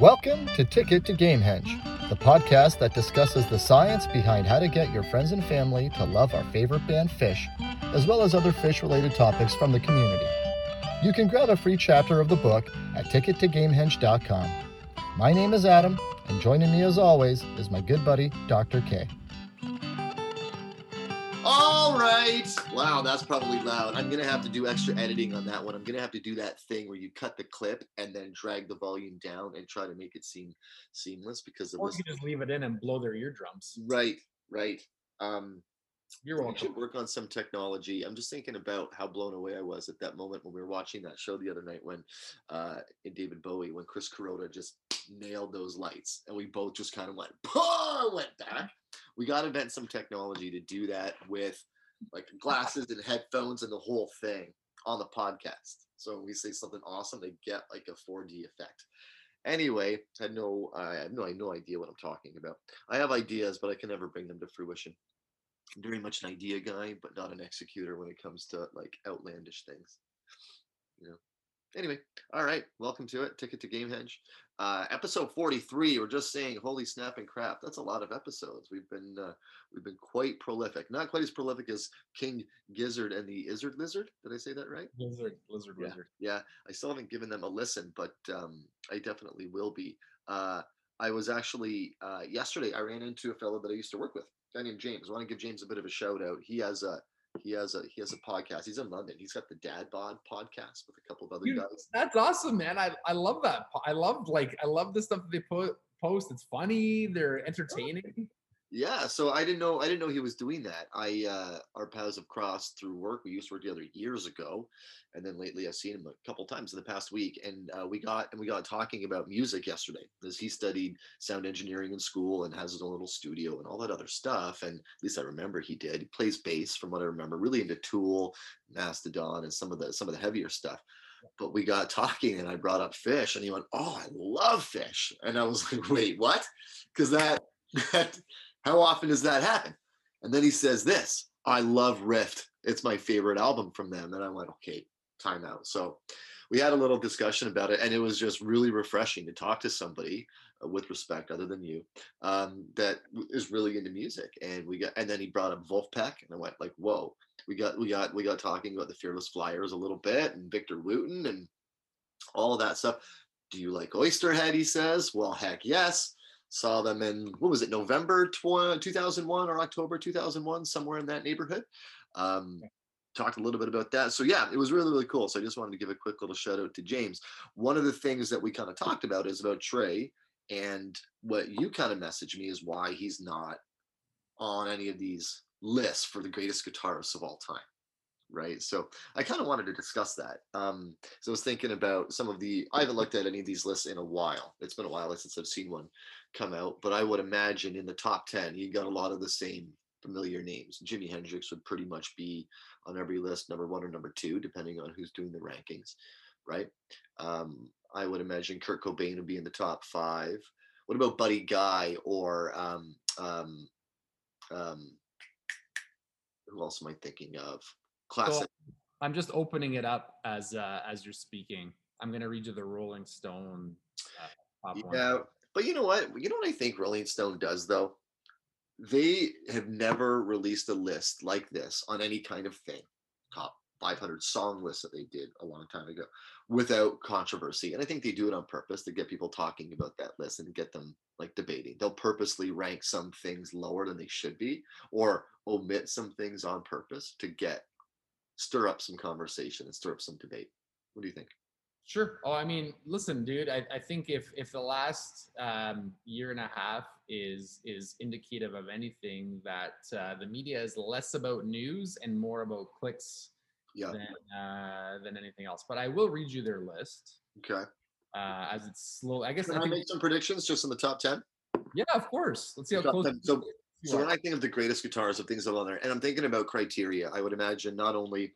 Welcome to Ticket to Gamehenge, the podcast that discusses the science behind how to get your friends and family to love our favorite band Phish, as well as other Phish related topics from the community. You can grab a free chapter of the book at tickettogamehenge.com. My name is Adam, and joining me as always is my good buddy, Dr. K. right. Wow, that's probably loud. I'm gonna have to do extra editing on that one. I'm gonna have to do that thing where you cut the clip and then drag the volume down and try to make it seem seamless because of Or you can just leave it in and blow their eardrums. Right, right. Um, You're we welcome. should work on some technology. I'm just thinking about how blown away I was at that moment when we were watching that show the other night when uh in David Bowie when Chris Kuroda just nailed those lights and we both just kind of went went back. We got to invent some technology to do that with like glasses and headphones and the whole thing on the podcast. So when we say something awesome, they get like a 4D effect. Anyway, I no I have no no idea what I'm talking about. I have ideas, but I can never bring them to fruition. I'm very much an idea guy, but not an executor when it comes to like outlandish things. You know. Anyway, all right. Welcome to it. Ticket to Gamehenge. Uh, episode 43. We're just saying, holy snap and crap. That's a lot of episodes. We've been uh, we've been quite prolific. Not quite as prolific as King Gizzard and the Izzard Lizard. Did I say that right? Lizard, lizard, Yeah, wizard. yeah. I still haven't given them a listen, but um, I definitely will be. Uh, I was actually uh, yesterday. I ran into a fellow that I used to work with, a guy named James. I want to give James a bit of a shout out. He has a he has a he has a podcast. He's in London. He's got the Dad Bod podcast with a couple of other Dude, guys. That's awesome, man. I, I love that. I love like I love the stuff that they put post. It's funny. They're entertaining. Yeah, so I didn't know I didn't know he was doing that. I uh our paths have crossed through work. We used to work together years ago, and then lately I've seen him a couple times in the past week. And uh, we got and we got talking about music yesterday because he studied sound engineering in school and has his own little studio and all that other stuff. And at least I remember he did. He plays bass from what I remember, really into Tool, Mastodon, and some of the some of the heavier stuff. But we got talking and I brought up Phish and he went, Oh, I love Phish. And I was like, wait, what? Because that that how often does that happen? And then he says this, I love Rift. It's my favorite album from them. And I went, okay, time out. So we had a little discussion about it, and it was just really refreshing to talk to somebody uh, with respect, other than you, um, that is really into music. And we got, and then he brought up Vulfpeck, and I went like, whoa. We got, we got, we got talking about the Fearless Flyers a little bit, and Victor Wooten, and all of that stuff. Do you like Oysterhead? He says. Well, heck yes saw them in what was it november tw- 2001 or october 2001 somewhere in that neighborhood um, talked a little bit about that. So yeah it was really really cool. So i just wanted to give a quick little shout out to james. One of the things that we kind of talked about is about trey and what you kind of messaged me is why he's not on any of these lists for the greatest guitarists of all time right? So i kind of wanted to discuss that um so i was thinking about some of the i haven't looked at any of these lists in a while. It's been a while since i've seen one come out but i would imagine in the top 10 you got a lot of the same familiar names jimi hendrix would pretty much be on every list number one or number two depending on who's doing the rankings right um i would imagine kurt cobain would be in the top five what about buddy guy or um um um who else am i thinking of classic I'm just opening it up as uh, as you're speaking. I'm gonna read you the Rolling Stone. Uh, one. But you know what? You know what I think Rolling Stone does though? They have never released a list like this on any kind of thing, top 500 song list that they did a long time ago, without controversy. And I think they do it on purpose to get people talking about that list and get them like debating. They'll purposely rank some things lower than they should be, or omit some things on purpose to get stir up some conversation and stir up some debate. What do you think? Sure. Oh, I mean, listen, dude. I, I think if if the last um, year and a half is is indicative of anything, that uh, the media is less about news and more about clicks Yeah. than uh, than anything else. But I will read you their list Okay. uh, as it's slow. I guess Can I I make some predictions just in the top 10? yeah, of course. Let's see how close. So- So when I think of the greatest guitars of things on there, and I'm thinking about criteria, I would imagine not only,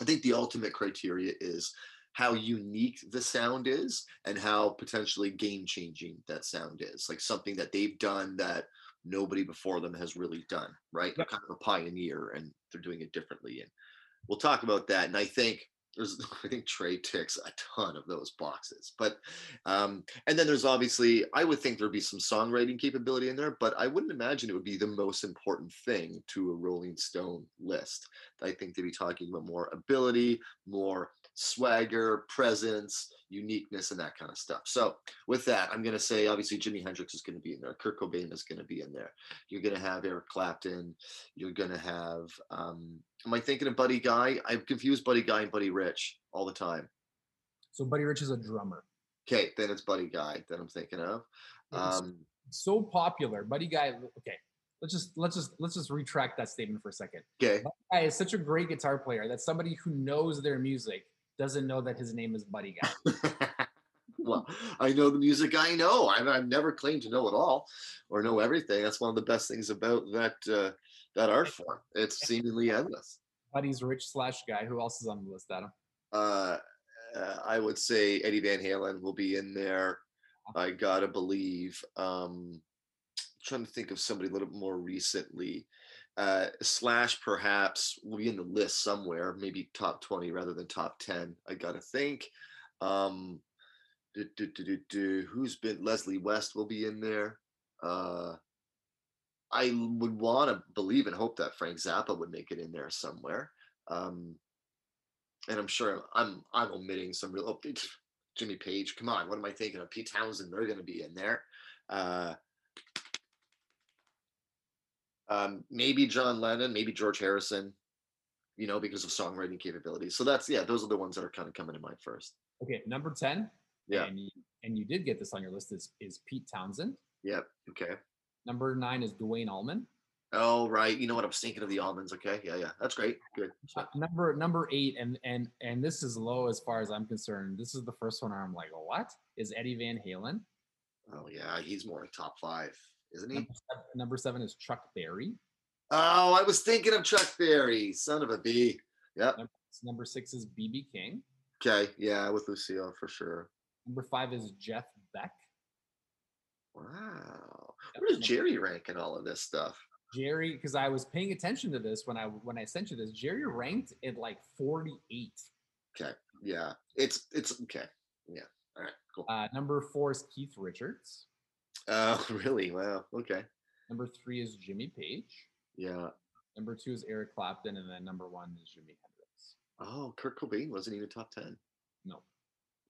I think the ultimate criteria is how unique the sound is and how potentially game changing that sound is. Like something that they've done that nobody before them has really done, right? They're kind of a pioneer and they're doing it differently. And we'll talk about that. And I think there's I think Trey ticks a ton of those boxes. But um, and then there's obviously I would think there'd be some songwriting capability in there, but I wouldn't imagine it would be the most important thing to a Rolling Stone list. I think they'd be talking about more ability, more swagger, presence, uniqueness, and that kind of stuff. So with that, I'm gonna say obviously Jimi Hendrix is gonna be in there, Kurt Cobain is gonna be in there. You're gonna have Eric Clapton. You're gonna have um, am I thinking of Buddy Guy? I've confused Buddy Guy and Buddy Rich all the time. So Buddy Rich is a drummer. Okay, then it's Buddy Guy that I'm thinking of. Um, so popular. Buddy Guy. Okay, let's just let's just let's just retract that statement for a second. okay, Buddy Guy is such a great guitar player that somebody who knows their music doesn't know that his name is Buddy Guy. well, I know the music I know. I've, I've never claimed to know it all or know everything. That's one of the best things about that uh, that art form. It's seemingly endless. Buddy's Rich slash Guy. Who else is on the list, Adam? Uh, uh, I would say Eddie Van Halen will be in there. I gotta believe. Um, trying to think of somebody a little bit more recently. Uh, Slash perhaps will be in the list somewhere, maybe top 20 rather than top 10. I gotta think. Um, do, do, do, who's been Leslie West will be in there. Uh, I would want to believe and hope that Frank Zappa would make it in there somewhere. Um, and I'm sure I'm I'm omitting some real. Oh, Jimmy Page, come on, what am I thinking of? Pete Townshend, they're going to be in there. Uh, um, maybe John Lennon, maybe George Harrison, you know, because of songwriting capabilities. So that's yeah, those are the ones that are kind of coming to mind first. Okay, number ten. Yeah. And you, and you did get this on your list. Is is Pete Townshend? Yep. Okay. Number nine is Duane Allman. Oh right, you know what I was thinking of the Allmans. Okay, yeah, yeah, that's great. Good. Uh, number number eight, and and and this is low as far as I'm concerned. This is the first one where I'm like, what is Eddie Van Halen? Oh yeah, he's more like top five, isn't he? Number seven, number seven is Chuck Berry. Oh, I was thinking of Chuck Berry, son of a bee. Yep. Number, number six is BB King. Okay. Yeah, with Lucille for sure. Number five is Jeff Beck. Wow. Where does Jerry rank in all of this stuff? Jerry, because I was paying attention to this when I when I sent you this. Jerry ranked at like 48. Okay. Yeah. It's it's okay. Yeah. All right. Cool. Uh, number four is Keith Richards. Oh, really? Wow. Okay. Number three is Jimmy Page. Yeah. Number two is Eric Clapton, and then number one is Jimi Hendrix. Oh, Kurt Cobain wasn't even top 10. No,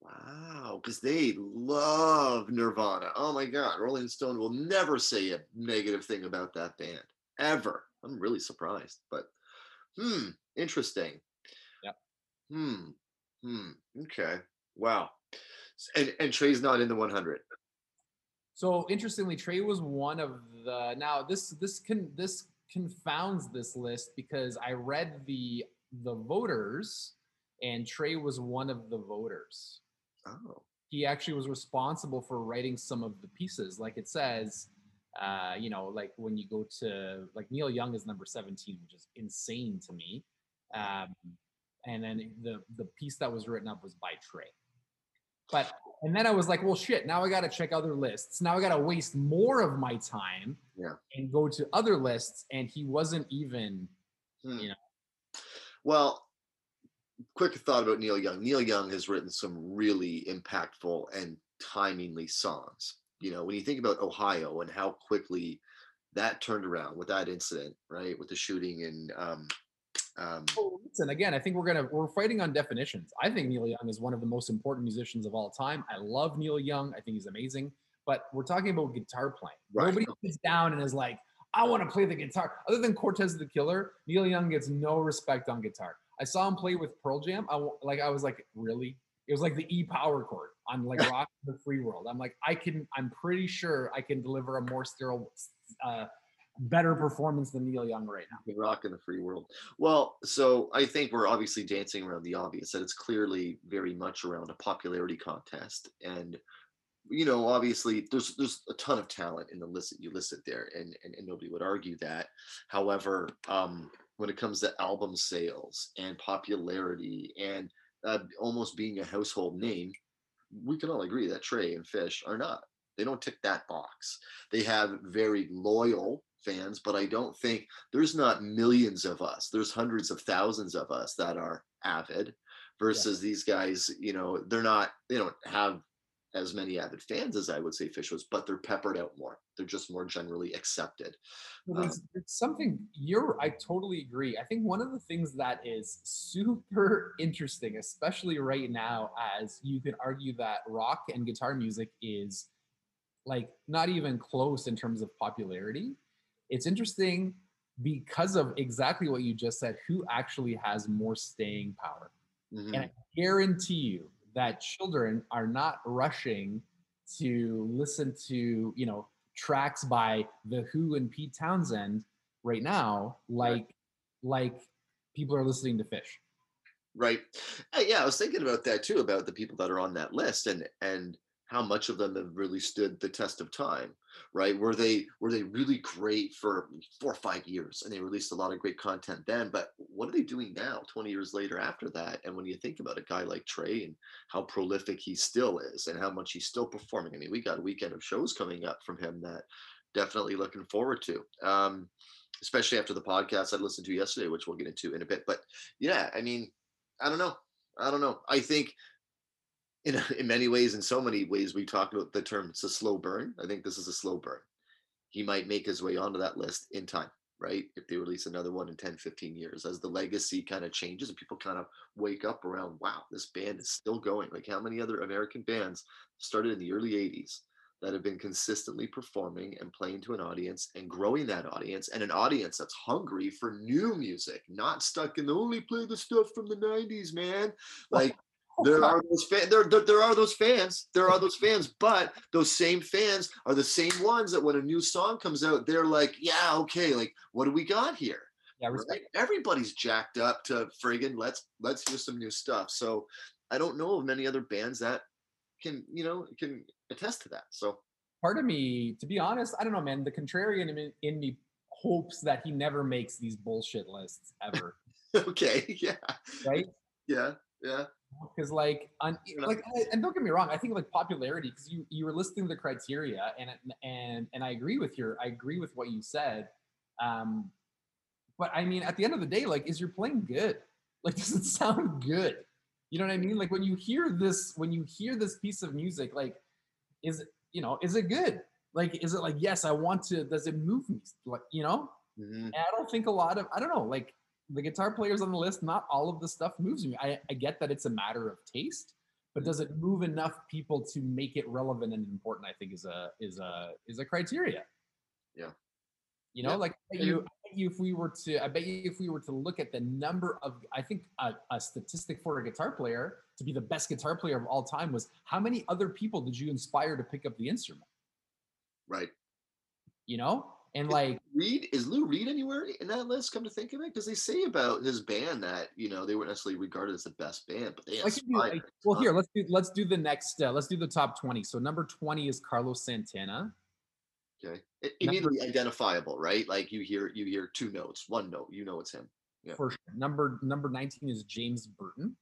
Wow. Because they love Nirvana. Oh my God. Rolling Stone will never say a negative thing about that band. Ever. I'm really surprised. But hmm. Interesting. Yep. Hmm. Hmm. Okay. Wow. And and Trey's not in the 100. So interestingly, Trey was one of the. Now this this can this confounds this list because I read the the voters, and Trey was one of the voters. Oh. He actually was responsible for writing some of the pieces, like it says. Uh, you know, like when you go to like Neil Young is number seventeen, which is insane to me. Um, and then the the piece that was written up was by Trey. But and then I was like, well, shit. Now I got to check other lists. Now I got to waste more of my time Yeah. and go to other lists. And he wasn't even. Hmm. You know. Well, quick thought about Neil Young. Neil Young has written some really impactful and timingly songs. You know, when you think about Ohio and how quickly that turned around with that incident, right, with the shooting in um, um, Oh, listen, again, I think we're gonna we're fighting on definitions. I think Neil Young is one of the most important musicians of all time. I love Neil Young. I think he's amazing. But we're talking about guitar playing. Right. Nobody sits down and is like, I want to play the guitar. Other than Cortez the Killer, Neil Young gets no respect on guitar. I saw him play with Pearl Jam. I like I was like, really? It was like the E power chord on like Rock the Free World. I'm like, I can. I'm pretty sure I can deliver a more sterile, uh, better performance than Neil Young right now. rock in the free world. Well, so I think we're obviously dancing around the obvious that it's clearly very much around a popularity contest. And you know, obviously there's there's a ton of talent in the list that you listed there, and and, and nobody would argue that. However, um, when it comes to album sales and popularity and uh, almost being a household name, we can all agree that Trey and Phish are not. They don't tick that box. They have very loyal fans, but I don't think there's not millions of us. There's hundreds of thousands of us that are avid, versus these guys, you know, they're not, they don't have as many avid fans as I would say Phish was, but they're peppered out more. They're just more generally accepted. Well, there's, Um, something you're. I totally agree. I think one of the things that is super interesting, especially right now, as you can argue that rock and guitar music is like not even close in terms of popularity. It's interesting because of exactly what you just said. Who actually has more staying power? mhm. And I guarantee you that children are not rushing to listen to, you know, tracks by The Who and Pete Townshend right now, like like people are listening to Phish. Right. Uh, yeah, I was thinking about that too, about the people that are on that list and and how much of them have really stood the test of time, right? Were they were they really great for four or five years and they released a lot of great content then, but what are they doing now, 20 years later after that? And when you think about a guy like Trey and how prolific he still is and how much he's still performing, I mean, we got a weekend of shows coming up from him that definitely looking forward to. Um, especially after the podcast I listened to yesterday, which we'll get into in a bit. But yeah, I mean, I don't know. I don't know. I think in in many ways, in so many ways, we talk about the term it's a slow burn. I think this is a slow burn. He might make his way onto that list in time, right? If they release another one in 10, 15 years, as the legacy kind of changes and people kind of wake up around, wow, this band is still going. Like how many other American bands started in the early 80s that have been consistently performing and playing to an audience and growing that audience and an audience that's hungry for new music, not stuck in the only play the stuff from the 90s, man. Like Oh, there are those fans. There, there, there are those fans. There are those fans, but those same fans are the same ones that when a new song comes out, they're like, "Yeah, okay, like what do we got here?" Yeah. Right? Everybody's jacked up to friggin' let's let's hear some new stuff. So I don't know of many other bands that can you know can attest to that. So Part of me, to be honest, I don't know, man. The contrarian in me, in me hopes that he never makes these bullshit lists ever, okay, yeah, right? yeah, yeah, because like on like and don't get me wrong i think like popularity because you you were listing the criteria and it- and and i agree with your i agree with what you said um but i mean at the end of the day like is your playing good? Like does it sound good? You know what i mean? Like when you hear this when you hear this piece of music like is it you know is it good? Like is it like yes i want to does it move me? Like you know? Mhm, I don't think a lot of I don't know, like the guitar players on the list, not all of the stuff moves me. I, I get that it's a matter of taste, but does it move enough people to make it relevant and important? I think is a is a is a criteria. Yeah. You know, Yeah. like you, you if we were to I bet you if we were to look at the number of I think a, a statistic for a guitar player to be the best guitar player of all time was how many other people did you inspire to pick up the instrument? right. You know? And Is like Reed is Lou Reed anywhere in that list? Come to think of it, because they say about his band that you know they weren't necessarily regarded as the best band, but they do, like, well, here let's do let's do the next. Uh, let's do the top twenty. So number twenty is Carlos Santana. Okay, I- Number- immediately identifiable, right? Like you hear you hear two notes, one note, you know it's him. Yeah. For sure. Number number nineteen is James Burton.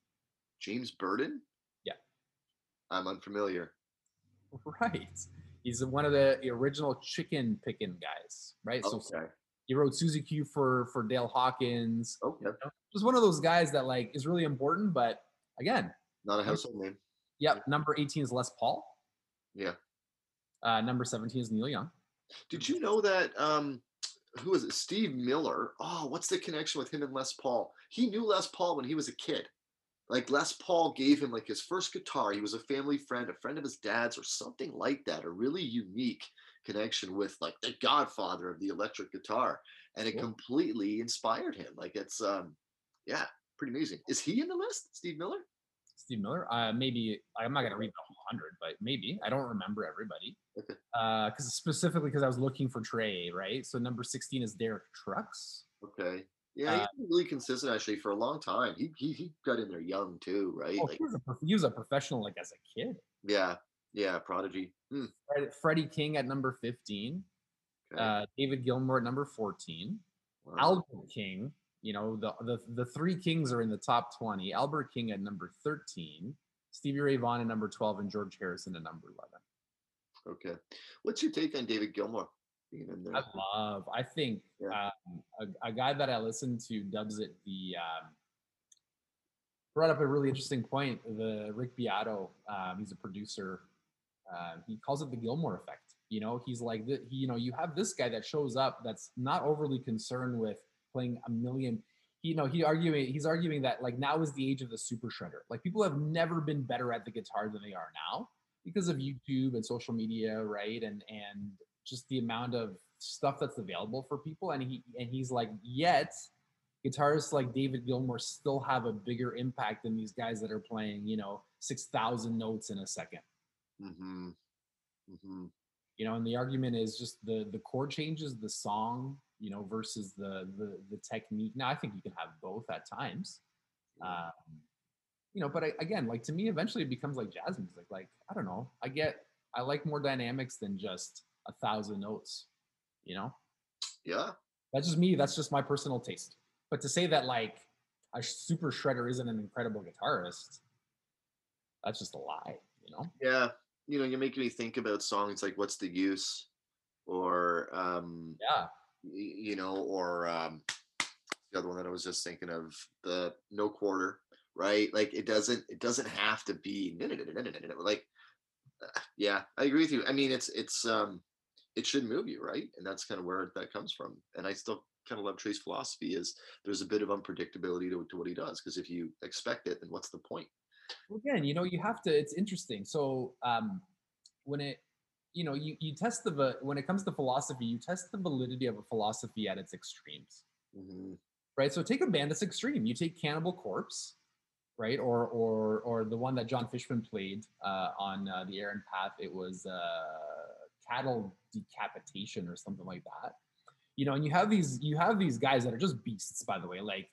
James Burton. Yeah. I'm unfamiliar. Right. He's one of the original chicken picking guys. Right. So Okay. he wrote Susie Q for for Dale Hawkins. Okay. Just one of those guys that like is really important, but again, Not a household name. yep. Number eighteen is Les Paul. Yeah. Uh, number seventeen is Neil Young. Did you know that? Um, who is it? Steve Miller. Oh, what's the connection with him and Les Paul? He knew Les Paul when he was a kid. Like Les Paul gave him like his first guitar. He was a family friend, a friend of his dad's, or something like that. A really unique connection with like the godfather of the electric guitar, and it Cool. completely inspired him. Like it's um, yeah, pretty amazing. Is he in the list, Steve Miller? Steve Miller. Uh, maybe I'm not gonna read the whole hundred, but maybe I don't remember everybody. Okay. Uh, because specifically because I was looking for Trey, right? So number sixteen is Derek Trucks. Okay. Yeah, Uh, he's been really consistent actually for a long time. He he, he got in there young too, right? Oh, Like he was, a, he was a professional like as a kid. yeah, yeah, prodigy. Hmm, Fred, Freddie King at number fifteen. okay. Uh, David Gilmour at number fourteen. wow. Albert King. You know the the the three Kings are in the top twenty. Albert King at number thirteen. Stevie Ray Vaughan at number twelve, and George Harrison at number eleven. Okay. What's your take on David Gilmour being in there? I love. I think Yeah. um, a, a guy that I listen to dubs it the um, brought up a really interesting point. The Rick Beato, um, he's a producer. Uh, he calls it the Gilmour effect. You know, he's like, the, he, you know, you have this guy that shows up that's not overly concerned with playing a million. You know, he arguing, he's arguing that like now is the age of the super shredder. Like people have never been better at the guitar than they are now because of YouTube and social media, right? And and just the amount of stuff that's available for people. And he and he's like, yet guitarists like David Gilmour still have a bigger impact than these guys that are playing, you know, six thousand notes in a 2nd Mm-hmm. Mm-hmm. You know, and the argument is just the the chord changes, the song, you know, versus the the the technique. Now, I think you can have both at times. Um, you know, but I, again, like to me, eventually it becomes like jazz music. Like I don't know, I get, I like more dynamics than just a thousand notes. You know, Yeah. that's just me. That's just my personal taste. But to say that like a super shredder isn't an incredible guitarist, that's just a lie. You know? Yeah. You know, you're making me think about songs like "What's the Use," or um, Yeah. you know, or um, the other one that I was just thinking of, the No Quarter, right? Like it doesn't, it doesn't have to be like. Yeah, I agree with you. I mean, it's it's um, it should move you, right? And that's kind of where that comes from. And I still kind of love Trey's philosophy is there's a bit of unpredictability to, to what he does because if you expect it, then what's the point? Well, again, you know, you have to. It's interesting. So um, when it, you know, you you test the when it comes to philosophy, you test the validity of a philosophy at its extremes. Mhm. right? So take a band that's extreme. You take Cannibal Corpse, right, or or or the one that John Fishman played uh, on uh, the Aaron Path. It was uh, cattle decapitation or something like that. You know, and you have these you have these guys that are just beasts. By the way, like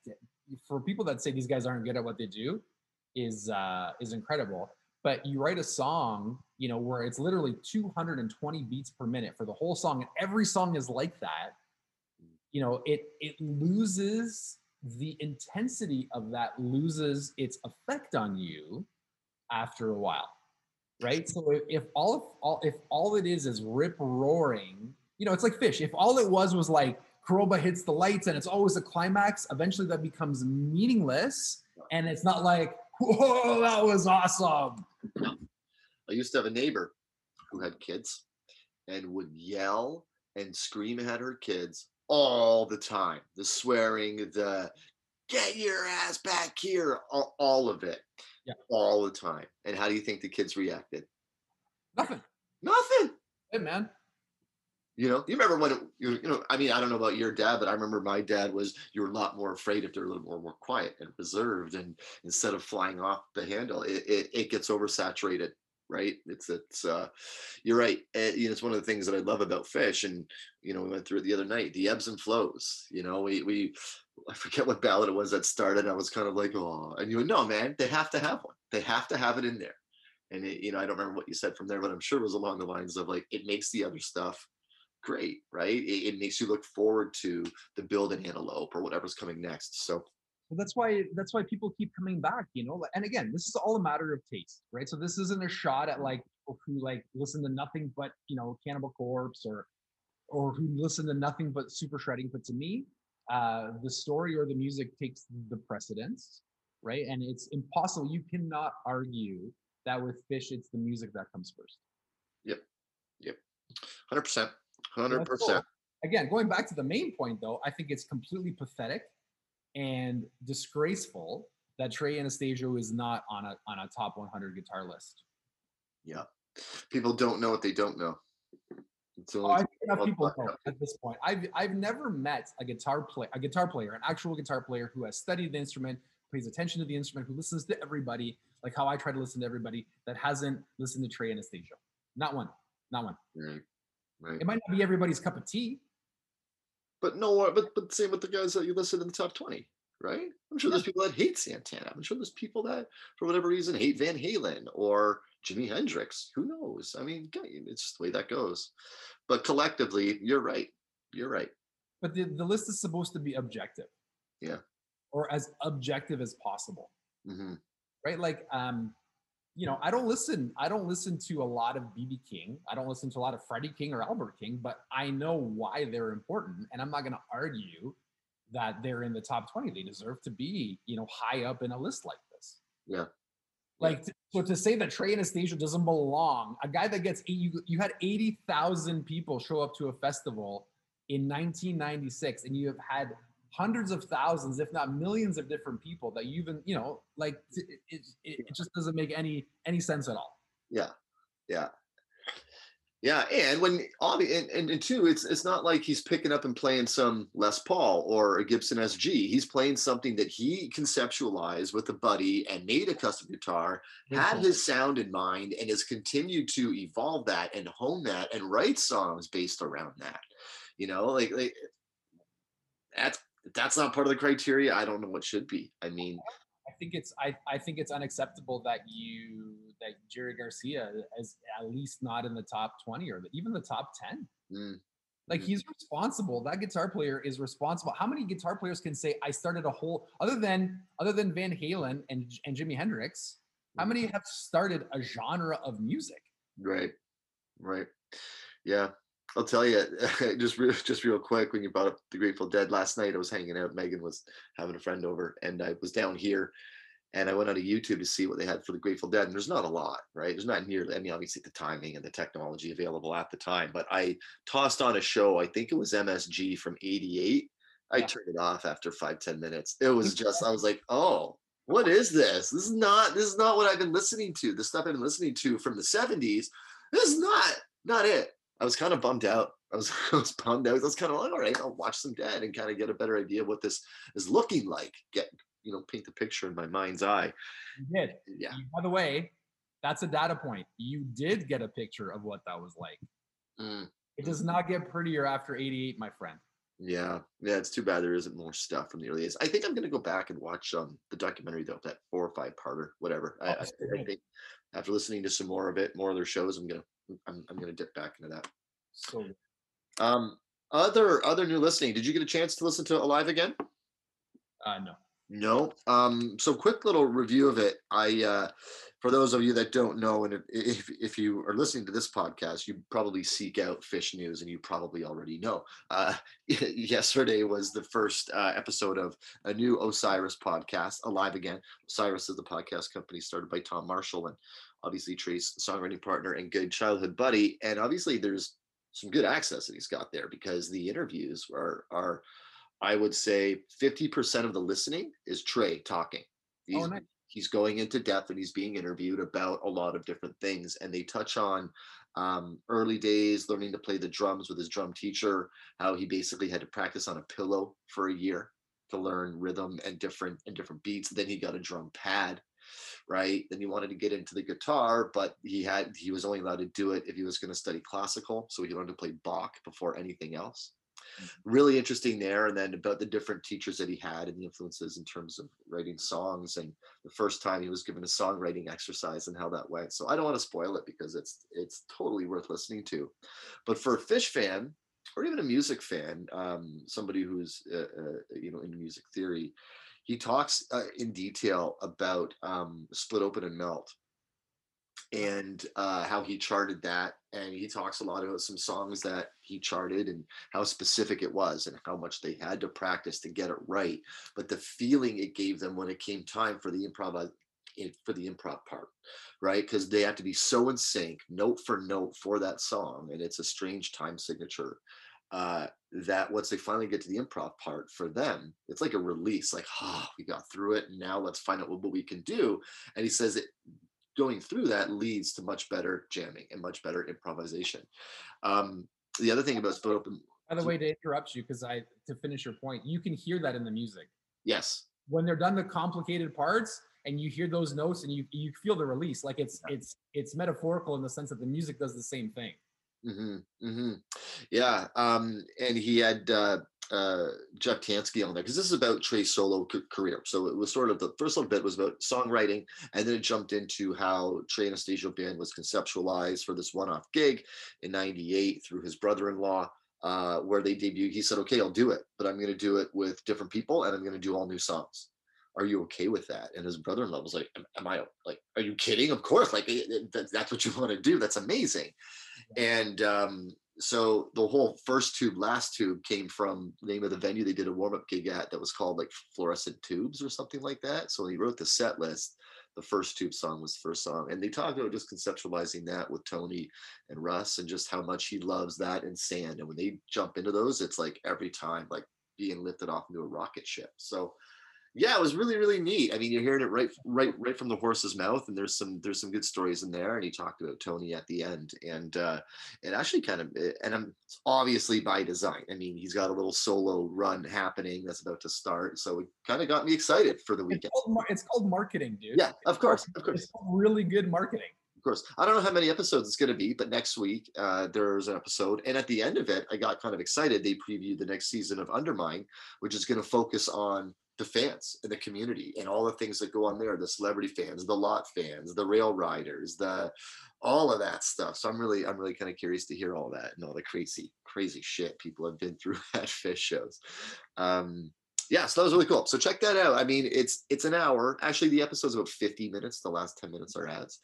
for people that say these guys aren't good at what they do, is uh, is incredible. But you write a song, you know, where it's literally 220 beats per minute for the whole song, and every song is like that you know it it loses the intensity of that loses its effect on you after a while right? So if, if all of all if all it is is rip roaring you know it's like Phish. If all it was was like Kuroda hits the lights and it's always a climax eventually that becomes meaningless. And it's not like whoa that was awesome. I used to have a neighbor who had kids and would yell and scream at her kids all the time. The swearing, the get your ass back here, all, all of it, Yeah. all the time. And how do you think the kids reacted? nothing Nothing. hey man You know, you remember when it, you, you know, I mean, I don't know about your dad, but I remember my dad was, you were a lot more afraid if they're a little more, more quiet and reserved. And instead of flying off the handle, it, it, it gets oversaturated, right? It's, it's, uh, you're right. Uh, you know, it's one of the things that I love about Phish. And, you know, we went through it the other night, the ebbs and flows, you know, we, we, I forget what ballad it was that started. I was kind of like, oh, and you would know, man, they have to have one. They have to have it in there. And it, you know, I don't remember what you said from there, but I'm sure it was along the lines of like, it makes the other stuff great, right? It, it makes you look forward to the build and antelope or whatever's coming next. So Well, that's why that's why people keep coming back, you know. And again, this is all a matter of taste, right? So this isn't a shot at mm. like people who like listen to nothing but you know Cannibal Corpse or or who listen to nothing but super shredding. But to me, uh, the story or the music takes the precedence, right? And it's impossible. You cannot argue that with Phish, it's the music that comes first. Yep. Yep. 100%, And 100%. cool. Again, going back to the main point, though, I think it's completely pathetic and disgraceful that Trey Anastasio is not on a on a top 100 guitar list. Yeah. People don't know what they don't know. It's Oh, enough people thought know out. at this point. I've I've never met a guitar play a guitar player, an actual guitar player who has studied the instrument, pays attention to the instrument, who listens to everybody, like how I try to listen to everybody, that hasn't listened to Trey Anastasio. Not one. Not one. right. Right. It might not be everybody's cup of tea. But no, uh, but but same with the guys that you listed in the top 20, right? I'm sure there's people that hate Santana. I'm sure there's people that, for whatever reason, hate Van Halen or Jimi Hendrix. Who knows? I mean, it's the way that goes. But collectively, you're right. You're right. But the, the list is supposed to be objective. Yeah. Or as objective as possible. hmm Right? Like um, you know, I don't listen, I don't listen to a lot of BB King. I don't listen to a lot of Freddie King or Albert King, but I know why they're important. And I'm not gonna argue that they're in the top 20. They deserve to be, you know, high up in a list like this. Yeah. Like so to say that Trey Anastasio doesn't belong, a guy that gets eight- you you had eighty thousand people show up to a festival in 1996, and you have had hundreds of thousands, if not millions, of different people that you even you know like it, it, it just doesn't make any any sense at all. Yeah, yeah, yeah. And when and, and and two, it's it's not like he's picking up and playing some Les Paul or a Gibson SG. He's playing something that he conceptualized with a buddy and made a custom guitar, had his sound in mind, and has continued to evolve that and hone that and write songs based around that. You know, like like that's that's not part of the criteria. I don't know what should be. I mean, think it's I, I think it's unacceptable that you that Jerry Garcia is at least not in the top 20 or the, even the top 10. mm, Like Mhm. he's responsible. That guitar player is responsible. How many guitar players can say I started a whole other than other than Van Halen and and Jimi Hendrix? How many have started a genre of music? Right, right. Yeah, I'll tell you just real, just real quick. When you brought up the Grateful Dead last night, I was hanging out. Megan was having a friend over, and I was down here, and I went onto YouTube to see what they had for the Grateful Dead. And there's not a lot, right? There's not nearly. I mean, obviously the timing and the technology available at the time, but I tossed on a show. I think it was MSG from '88. I Yeah. turned it off after five ten minutes. It was just I was like, oh. What is this? This is not this is not what I've been listening to. The stuff I've been listening to from the 70s this is not not it. I was kind of bummed out. I was I was bummed out. I was kind of like, all right, I'll watch some dead and kind of get a better idea of what this is looking like. Get you know, paint the picture in my mind's eye. You did. Yeah. By the way, that's a data point. You did get a picture of what that was like. Mm, It does not get prettier after 88, my friend. yeah. Yeah. It's too bad there isn't more stuff from the early days. I think I'm gonna go back and watch um the documentary though, that four or five parter, whatever. Oh, I, so I think after listening to some more of it, more of their shows, I'm gonna I'm, I'm gonna dip back into that. So Um other other new listening. Did you get a chance to listen to Alive again? uh no. No. Um, so quick little review of it. I uh for those of you that don't know, and if if, if you are listening to this podcast, you probably seek out Phish news and you probably already know. Uh yesterday was the first uh, episode of a new Osiris podcast, Alive Again. Osiris is the podcast company started by Tom Marshall and obviously Trey's songwriting partner and good childhood buddy. And obviously there's some good access that he's got there because the interviews are are I would say 50% of the listening is Trey talking. He's, Oh, nice. he's going into depth and he's being interviewed about a lot of different things. And they touch on um, early days, learning to play the drums with his drum teacher, how he basically had to practice on a pillow for a year to learn rhythm and different and different beats. Then he got a drum pad, right? Then he wanted to get into the guitar, but he had he was only allowed to do it if he was going to study classical. So he learned to play Bach before anything else really interesting there and then about the different teachers that he had and the influences in terms of writing songs and the first time he was given a songwriting exercise and how that went so i don't want to spoil it because it's it's totally worth listening to but for a Phish fan or even a music fan um, somebody who's uh, uh, you know in music theory he talks uh, in detail about um, split open and melt and uh, how he charted that. And he talks a lot about some songs that he charted and how specific it was and how much they had to practice to get it right. But the feeling it gave them when it came time for the improv for the improv part, right? Because they have to be so in sync, note for note, for that song, and it's a strange time signature. Uh, that once they finally get to the improv part for them, it's like a release, like, ah, we got through it, and now let's find out what, we can do. And he says it going through that leads to much better jamming and much better improvisation. Um, the other thing about split open, By the way, to interrupt you, because I to finish your point, you can hear that in the music. yes, When they're done the complicated parts and you hear those notes and you you feel the release, like it's it's it's metaphorical in the sense that the music does the same thing. Hmm hmm Yeah. Um, and he had uh, uh, Jeff Tansky on there because this is about Trey's solo c- career. So it was sort of the first little bit was about songwriting, and then it jumped into how Trey Anastasio Band was conceptualized for this one off gig in 98 through his brother in law. Uh, where they debuted, he said, Okay, I'll do it, but I'm going to do it with different people and I'm going to do all new songs. Are you okay with that? And his brother in law was like, am, am I like, are you kidding? Of course, like it- it- that- that's what you want to do. That's amazing. And um, so the whole first tube, last tube came from the name of the venue they did a warm up gig at that was called like Fluorescent Tubes or something like that. So when he wrote the set list, the first tube song was the first song and they talked about just conceptualizing that with tony and russ and just how much he loves that and sand and when they jump into those it's like every time like being lifted off into a rocket ship so yeah, it was really really neat. I mean, you're hearing it right right right from the horse's mouth, and there's some there's some good stories in there. And he talked about Tony at the end, and uh, it actually kind of and I'm obviously by design. I mean, he's got a little solo run happening that's about to start, so it kind of got me excited for the weekend. It's called, it's called marketing, dude. Yeah, of course, of course. It's really good marketing. Of course, I don't know how many episodes it's going to be, but next week uh, there's an episode, and at the end of it, I got kind of excited. They previewed the next season of Undermine, which is going to focus on the fans and the community and all the things that go on there the celebrity fans the lot fans the rail riders the all of that stuff. So i'm really i'm really kind of curious to hear all that and all the crazy crazy shit people have been through at Phish shows. Um yeah so that was really cool. So check that out. I mean it's it's an hour. Actually the episode's about 50 minutes. The last 10 minutes are ads.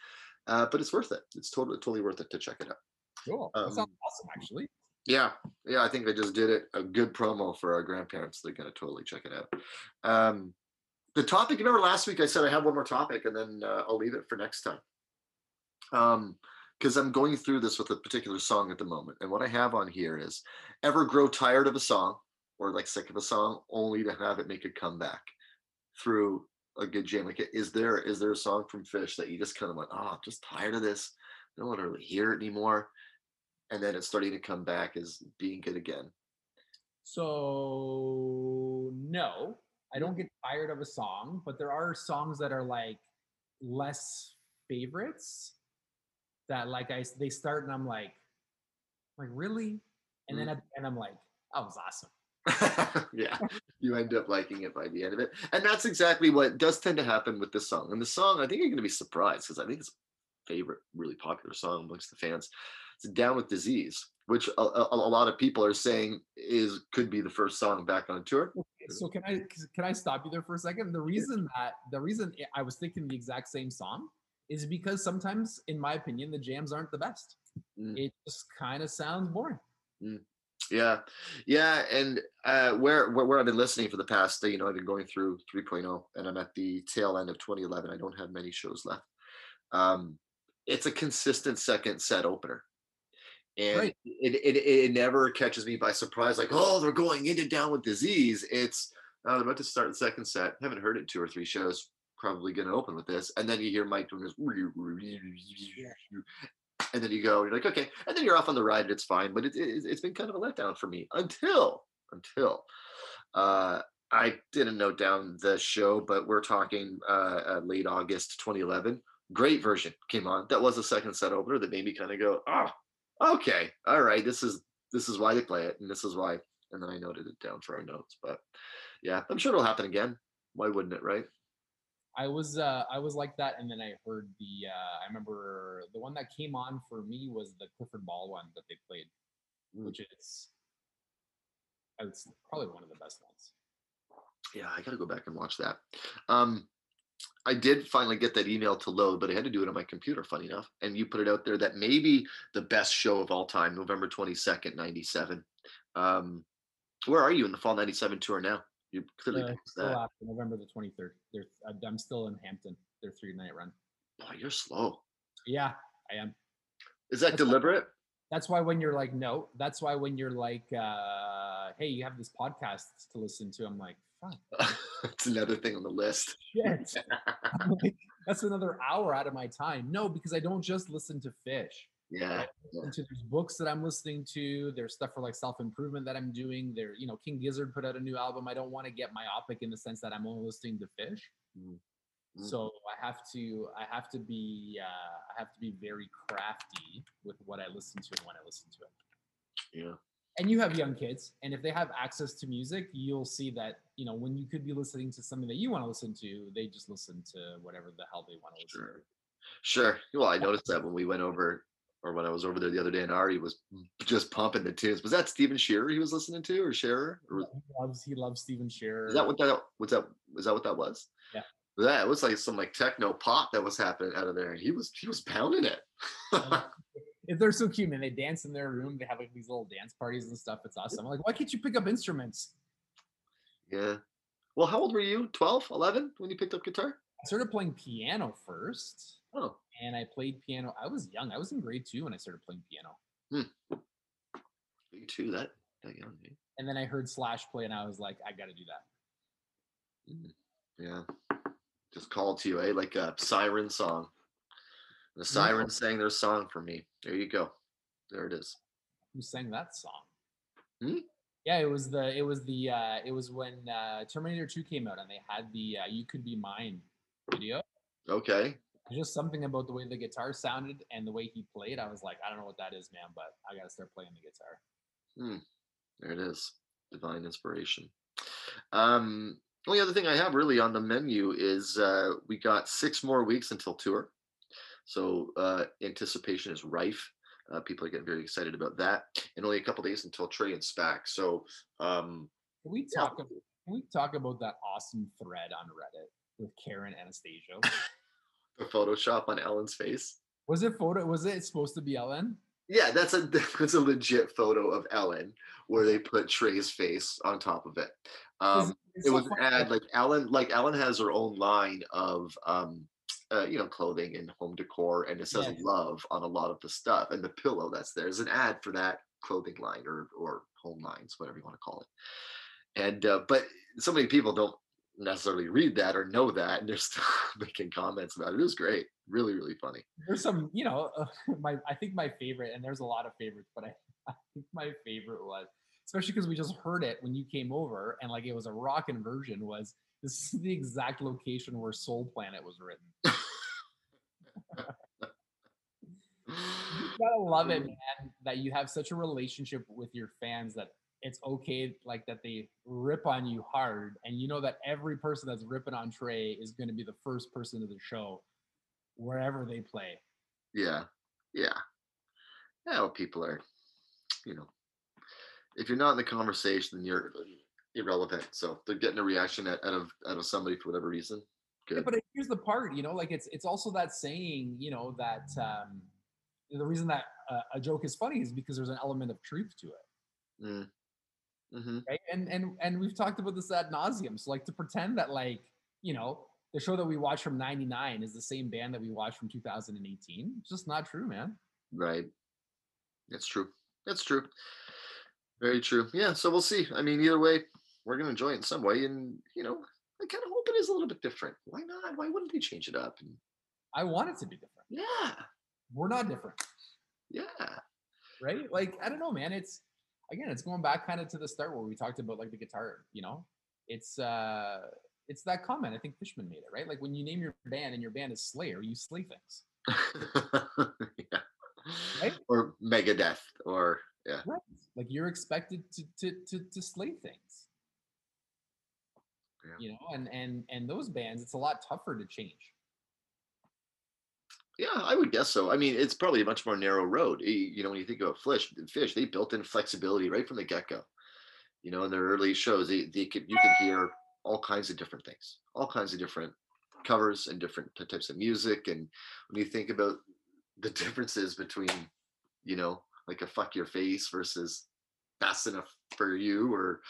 Uh, but it's worth it. It's totally totally worth it to check it out. Cool. That sounds um, awesome actually yeah, yeah, I think I just did it. A good promo for our grandparents. They're gonna totally check it out. Um, the topic. Remember last week I said I have one more topic, and then uh, I'll leave it for next time. Um, because I'm going through this with a particular song at the moment, and what I have on here is ever grow tired of a song or like sick of a song, only to have it make a comeback through a good jam. Like, is there is there a song from Phish that you just kind of like, oh, I'm just tired of this. I don't want to really hear it anymore and then it's starting to come back as being good again? So no, I don't get tired of a song, but there are songs that are like less favorites that like I they start and I'm like, like really, and then mm. at the end I'm like, that was awesome. yeah, you end up liking it by the end of it, and that's exactly what does tend to happen with this song. And the song, I think you're going to be surprised because I think it's favorite, really popular song amongst the fans. It's down with disease which a, a, a, lot of people are saying is could be the first song back on tour. So can i can i stop you there for a second? The reason that the reason i was thinking the exact same song is because sometimes in my opinion the jams aren't the best. Mm. it just kind of sounds boring. Mm. yeah. Yeah and uh, where, where where i've been listening for the past day, you know i've been going through 3.0 and i'm at the tail end of 2011 i don't have many shows left. Um it's a consistent second set opener. And right. it, it, it never catches me by surprise like oh they're going into down with disease. It's oh, they're about to start the second set. Haven't heard it two or three shows. Probably going to open with this. And then you hear mike doing this and then you go you're like okay. And then you're off on the ride and it's fine but it, it, it's been kind of a letdown for me until until uh i didn't note down the show but we're talking uh, uh late august 2011 great version came on that was a second set opener that made me kind of go ah oh, okay, all right, this is this is why they play it, and this is why. And then I noted it down for our notes. But yeah, I'm sure it'll happen again. Why wouldn't it, right? I was uh, I was like that, and then I heard the uh, I remember the one that came on for me was the Clifford Ball one that they played, mm. which is it's probably one of the best ones. Yeah, I gotta go back and watch that. Um, I did finally get that email to load, but I had to do it on my computer, funny enough. And you put it out there that maybe the best show of all time, November 22nd, 97. Um, where are you in the fall 97 tour now? You clearly uh, still that. after November the 23rd. They're, I'm still in Hampton. Their three night run. Oh, you're slow. Yeah, I am. Is that that's deliberate? Why, that's why when you're like, no, that's why when you're like, uh, hey, you have this podcast to listen to, I'm like, It's another thing on the list. Shit. That's another hour out of my time. No, because I don't just listen to Phish. Yeah. yeah. To, there's books that I'm listening to. There's stuff for like self improvement that I'm doing. There, you know, King Gizzard put out a new album. I don't want to get myopic in the sense that I'm only listening to Phish. Mm-hmm. So I have to, I have to be, uh, I have to be very crafty with what I listen to and when I listen to it. Yeah and you have young kids and if they have access to music you'll see that you know when you could be listening to something that you want to listen to they just listen to whatever the hell they want to listen sure. to. Sure. Well i noticed that when we went over or when i was over there the other day and ari was just pumping the tunes. Was that Stephen Shearer he was listening to or Shearer or he loves he loves Stephen Shearer is that what that was that was that what that was? Yeah. Yeah, it was like some like techno pop that was happening out of there, and he was he was pounding it. they're so cute, man. They dance in their room. They have like these little dance parties and stuff. It's awesome. I'm like, why can't you pick up instruments? Yeah. Well, how old were you? 12, 11 when you picked up guitar? I started playing piano first, Oh, and I played piano. I was young. I was in grade two when I started playing piano. you too. That that young. eh? And then I heard Slash play, and I was like, I got to do that. Mm, Yeah. Just called to you, eh? Like a siren song. The siren sang their song for me. There you go. There it is. Who sang that song? Hmm? Yeah, it was the it was the uh it was when uh Terminator 2 came out and they had the uh, You Could Be Mine video. Okay. Just something about the way the guitar sounded and the way he played. I was like, I don't know what that is, man, but I gotta start playing the guitar. Hmm. There it is. Divine inspiration. Um, only other thing I have really on the menu is uh, we got six more weeks until tour. So uh, anticipation is rife. Uh, people are getting very excited about that, and only a couple days until Trey and Spack. So um, Can we Yeah. talk about can we talk about that awesome thread on Reddit with Karen Anastasio? the Photoshop on Ellen's face. was it photo was it supposed to be Ellen? Yeah, that's a that's a legit photo of Ellen where they put Trey's face on top of it. Um, it's it so was an ad like, like Ellen like Ellen has her own line of um uh, you know clothing and home decor and it says Yes. love on a lot of the stuff and the pillow that's there is an ad for that clothing line or or home lines whatever you want to call it and uh, but so many people don't necessarily read that or know that and they're still making comments about it it was great really really funny there's some, you know, uh, my I think my favorite, and there's a lot of favorites, but I, I think my favorite was, especially because we just heard it when you came over, and like it was a rockin' version. Was this is the exact location where Soul Planet was written? You gotta love it, mm. man, that you have such a relationship with your fans that it's okay, like that they rip on you hard, and you know that every person that's ripping on Trey is going to be the first person to the show, wherever they play. Yeah, yeah. Yeah, well, people are, you know, if you're not in the conversation, then you're irrelevant. So they're getting a reaction out out of out of somebody for whatever reason. Yeah, but here's the part, you know, like it's it's also that saying, you know, that um, the reason that uh, a joke is funny is because there's an element of truth to it, Mm. hmm right? And and and we've talked about this ad nauseum. So like to pretend that like you know the show that we watched from '99 is the same band that we watched from 2018, it's just not true, man. Right. That's true. That's true. Very true. Yeah. So we'll see. I mean, either way, we're gonna enjoy it in some way, and you know, I kind of hope it is a little bit different. Why not? Why wouldn't they change it up? And I want it to be different. yeah, We're not different, yeah. right? Like I don't know, man. It's again, it's going back kind of to the start where we talked about like the guitar. You know, it's uh, it's that comment. I think Fishman made it right. Like when you name your band and your band is Slayer, you slay things. yeah. Right? Or Megadeth, or yeah. Right. Like you're expected to to to, to slay things. Yeah. You know, and and and those bands, it's a lot tougher to change. Yeah, I would guess so. I mean, it's probably a much more narrow road. You know, when you think about Phish, Phish, they built in flexibility right from the get go. You know, in their early shows, they, they could you could hear all kinds of different things, all kinds of different covers and different types of music. And when you think about the differences between, you know, like a fuck your face versus fast enough for you or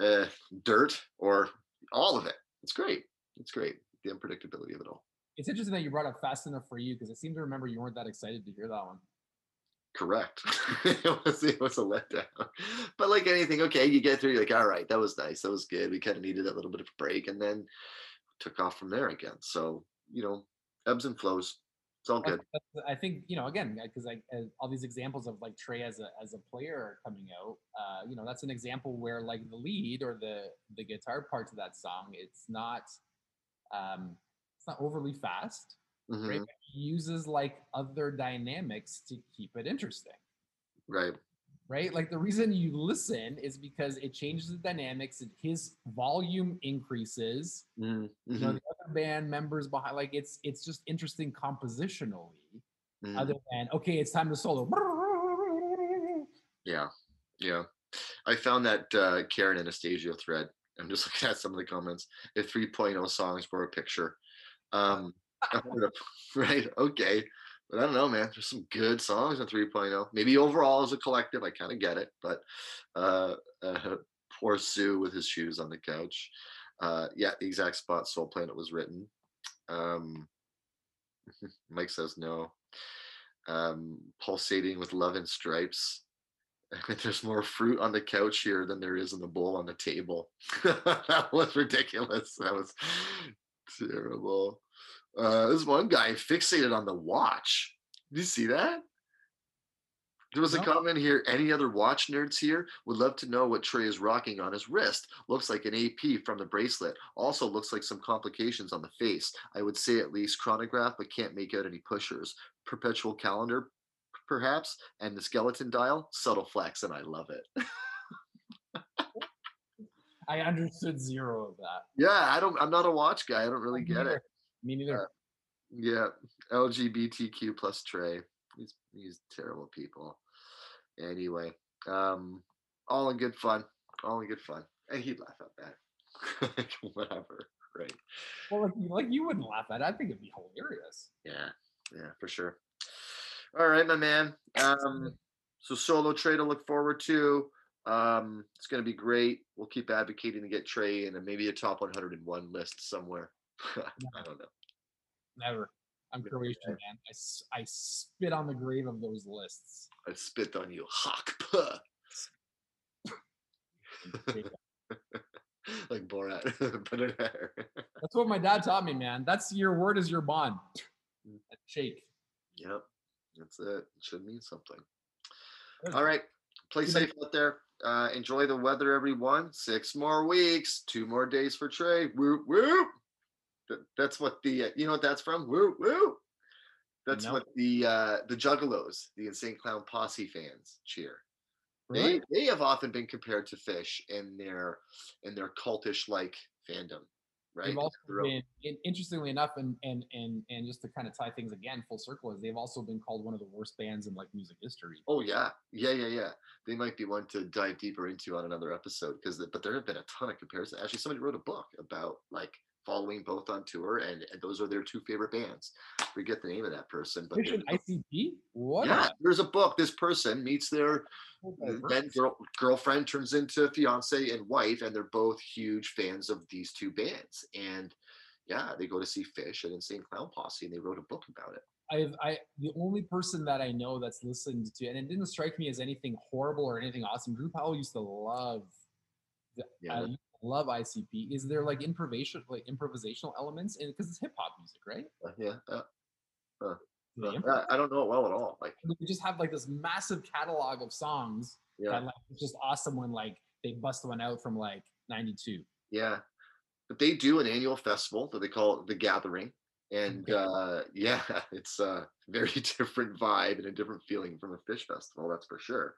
uh, dirt or all of it, it's great. It's great. The unpredictability of it all. It's interesting that you brought up Fast Enough for You because I seem to remember you weren't that excited to hear that one. Correct. it was it was a letdown. But like anything, okay, you get through, you're like, all right, that was nice. That was good. We kind of needed that little bit of a break and then took off from there again. So, you know, ebbs and flows. It's all good. I think you know again because like as all these examples of like Trey as a as a player are coming out. Uh, you know that's an example where like the lead or the the guitar part of that song, it's not um, it's not overly fast. Right? Mhm, He uses like other dynamics to keep it interesting. Right. Right? Like the reason you listen is because it changes the dynamics. and His volume increases. Mhm, You know the other band members behind. Like it's it's just interesting compositionally mhm. other than okay, it's time to solo. Yeah. Yeah. I found that uh, Karen Anastasio thread. I'm just looking at some of the comments. If 3.0 songs were a picture. Um, I would have- right. Okay. But I don't know, man. There's some good songs in 3.0. Maybe overall as a collective, I kind of get it. But uh, uh, poor Sue with his shoes on the couch. Uh, yeah, the exact spot Soul Planet was written. Um, Mike says no. Um, pulsating with love and stripes. There's more fruit on the couch here than there is in the bowl on the table. that was ridiculous. That was terrible. Uh, this one guy fixated on the watch. Did you see that? There was a comment here. Any other watch nerds here would love to know what Trey is rocking on his wrist. Looks like an AP from the bracelet. Also looks like some complications on the face. I would say at least chronograph, but can't make out any pushers. Perpetual calendar, perhaps, and the skeleton dial. Subtle flex, and I love it. I understood zero of that. yeah, I don't. I'm not a watch guy. I don't really Me get it. Me neither. Uh, yeah, LGBTQ plus Trey. These these terrible people. Anyway, um, all in good fun. All in good fun. And he'd laugh at that. Whatever. Right. well, like, like you wouldn't laugh at it. I think it'd be hilarious. Yeah. Yeah, for sure. All right, my man. Um, so solo Trey to look forward to. Um, it's gonna be great. We'll keep advocating to get Trey in a maybe a top 101 list somewhere. I don't know. Never. I'm Croatian, man. I, I spit on the grave of those lists. I spit on you. Hawk. puh. like Borat. Put it there. That's what my dad taught me, man. That's your word is your bond. Shake. Yep. That's it. It should mean something. All right. Play safe out there. Uh, enjoy the weather, everyone. Six more weeks, two more days for Trey. Woo woo. Th- That's what the uh, you know what that's from. Woo woo. That's No. what the uh, the Juggalos, the Insane Clown Posse fans cheer. Really? They they have often been compared to Phish in their in their cultish like fandom, right? They've also been, in- interestingly enough, and and and and just to kind of tie things again full circle, is they've also been called one of the worst bands in like music history. Oh yeah, yeah, yeah, yeah. They might be one to dive deeper into on another episode because, but there have been a ton of comparisons. Actually, somebody wrote a book about like following both on tour, and, and those are their two favorite bands. Forget the name of that person, but Phish there's and ICP? What? yeah, there's a book. This person meets their then girl, girlfriend turns into fiance and wife, and they're both huge fans of these two bands. And yeah, they go to see Phish and Insane Clown Posse, and they wrote a book about it. I've I the only person that I know that's listened to, and it didn't strike me as anything horrible or anything awesome. Drew Powell used to love, the, Yeah. I used to love ICP. Is there like improvisation, like improvisational elements, and because it's hip hop music, right? Uh, yeah, uh, uh, improvise? I don't know it well at all. Like, They just have like this massive catalog of songs yeah. that like it's just awesome when like they bust one out from like '92. Yeah. But they do an annual festival that they call the Gathering. And uh, yeah, it's a very different vibe and a different feeling from a Phish festival, that's for sure.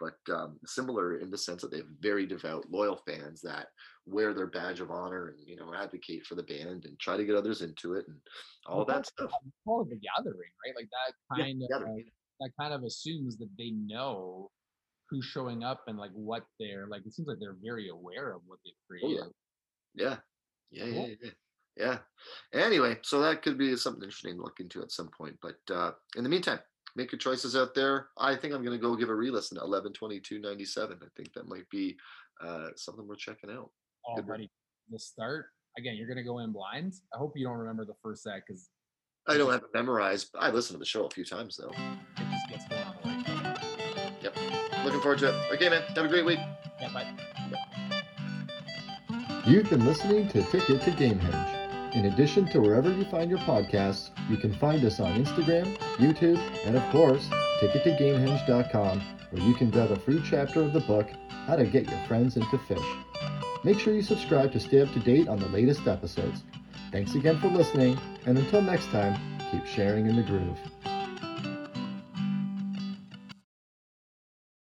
But um, similar in the sense that they have very devout, loyal fans that wear their badge of honor and you know advocate for the band and try to get others into it and all Well, that that's- stuff. Call it the gathering, right? Like that Yeah, kind of Gathering, that kind of assumes that they know who's showing up and like what they're like. It seems like they're very aware of what they've Oh, yeah. created. Yeah. Yeah, yeah, yeah. Yeah. Anyway, so that could be something interesting to look into at some point. But uh, in the meantime, make your choices out there. I think I'm going to go give a re-listen to 11 22 97. I think that might be uh, something we're checking out. Good one. buddy, the start again. You're gonna go in blind. I hope you don't remember the first set because I don't have it memorized. but I listened to the show a few times though. it just gets going on the right foot. Looking forward to it. Okay, man. Have a great week. Yeah, but You've been listening to Ticket to Gamehenge. In addition to wherever you find your podcasts, you can find us on Instagram, YouTube, and of course, tickettogamehenge.com, where you can grab a free chapter of the book, How to Get Your Friends into Phish. Make sure you subscribe to stay up to date on the latest episodes. Thanks again for listening, and until next time, keep sharing in the groove.